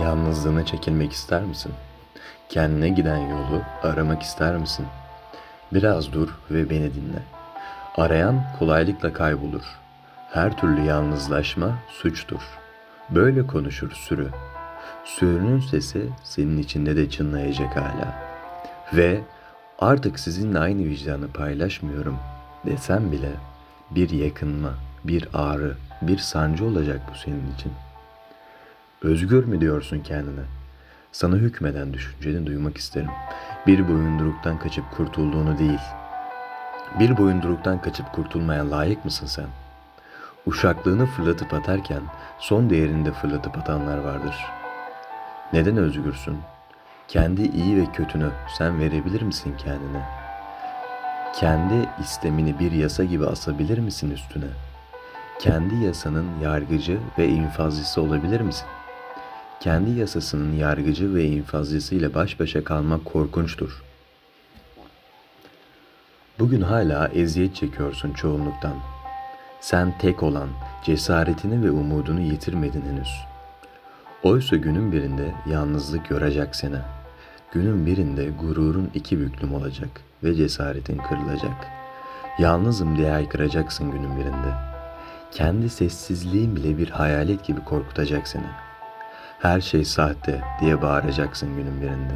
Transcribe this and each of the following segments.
Yalnızlığına çekilmek ister misin? Kendine giden yolu aramak ister misin? Biraz dur ve beni dinle. Arayan kolaylıkla kaybolur. Her türlü yalnızlaşma suçtur. Böyle konuşur sürü. Sürünün sesi senin içinde de çınlayacak hala. Ve artık sizinle aynı vicdanı paylaşmıyorum desem bile bir yakınma, bir ağrı, bir sancı olacak bu senin için. Özgür mü diyorsun kendine? Sana hükmeden düşünceni duymak isterim. Bir boyunduruktan kaçıp kurtulduğunu değil. Bir boyunduruktan kaçıp kurtulmaya layık mısın sen? Uşaklığını fırlatıp atarken son değerini de fırlatıp atanlar vardır. Neden özgürsün? Kendi iyi ve kötünü sen verebilir misin kendine? Kendi istemini bir yasa gibi asabilir misin üstüne? Kendi yasanın yargıcı ve infazcısı olabilir misin? Kendi yasasının yargıcı ve infazcısıyla baş başa kalmak korkunçtur. Bugün hala eziyet çekiyorsun çoğunluktan. Sen tek olan cesaretini ve umudunu yitirmedin henüz. Oysa günün birinde yalnızlık yoracak seni. Günün birinde gururun iki büklüm olacak ve cesaretin kırılacak. Yalnızım diye haykıracaksın günün birinde. Kendi sessizliğin bile bir hayalet gibi korkutacak seni. Her şey sahte diye bağıracaksın günün birinde.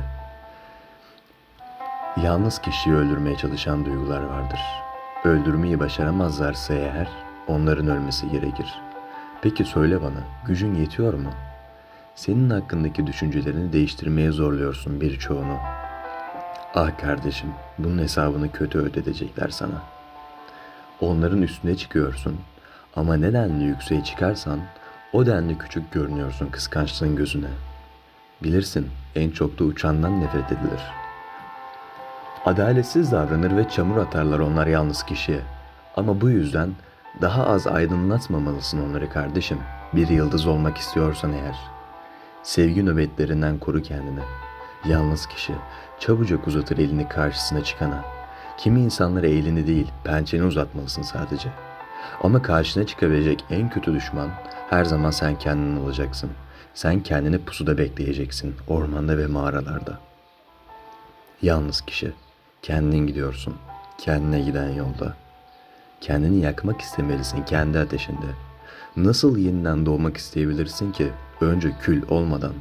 Yalnız kişiyi öldürmeye çalışan duygular vardır. Öldürmeyi başaramazlarsa eğer onların ölmesi gerekir. Peki söyle bana, gücün yetiyor mu? Senin hakkındaki düşüncelerini değiştirmeye zorluyorsun birçoğunu. Ah kardeşim, bunun hesabını kötü ödetecekler sana. Onların üstüne çıkıyorsun ama nedenli yükseğe çıkarsan o denli küçük görünüyorsun kıskançlığın gözüne. Bilirsin en çok da uçandan nefret edilir. Adaletsiz davranır ve çamur atarlar onlar yalnız kişiye. Ama bu yüzden daha az aydınlatmamalısın onları kardeşim. Bir yıldız olmak istiyorsan eğer. Sevgi nöbetlerinden koru kendini. Yalnız kişi çabucak uzatır elini karşısına çıkana. Kimi insanlara elini değil, pençeni uzatmalısın sadece. Ama karşına çıkabilecek en kötü düşman her zaman sen kendin olacaksın. Sen kendini pusuda bekleyeceksin, ormanda ve mağaralarda. Yalnız kişi, kendin gidiyorsun, kendine giden yolda. Kendini yakmak istemelisin kendi ateşinde. Nasıl yeniden doğmak isteyebilirsin ki önce kül olmadan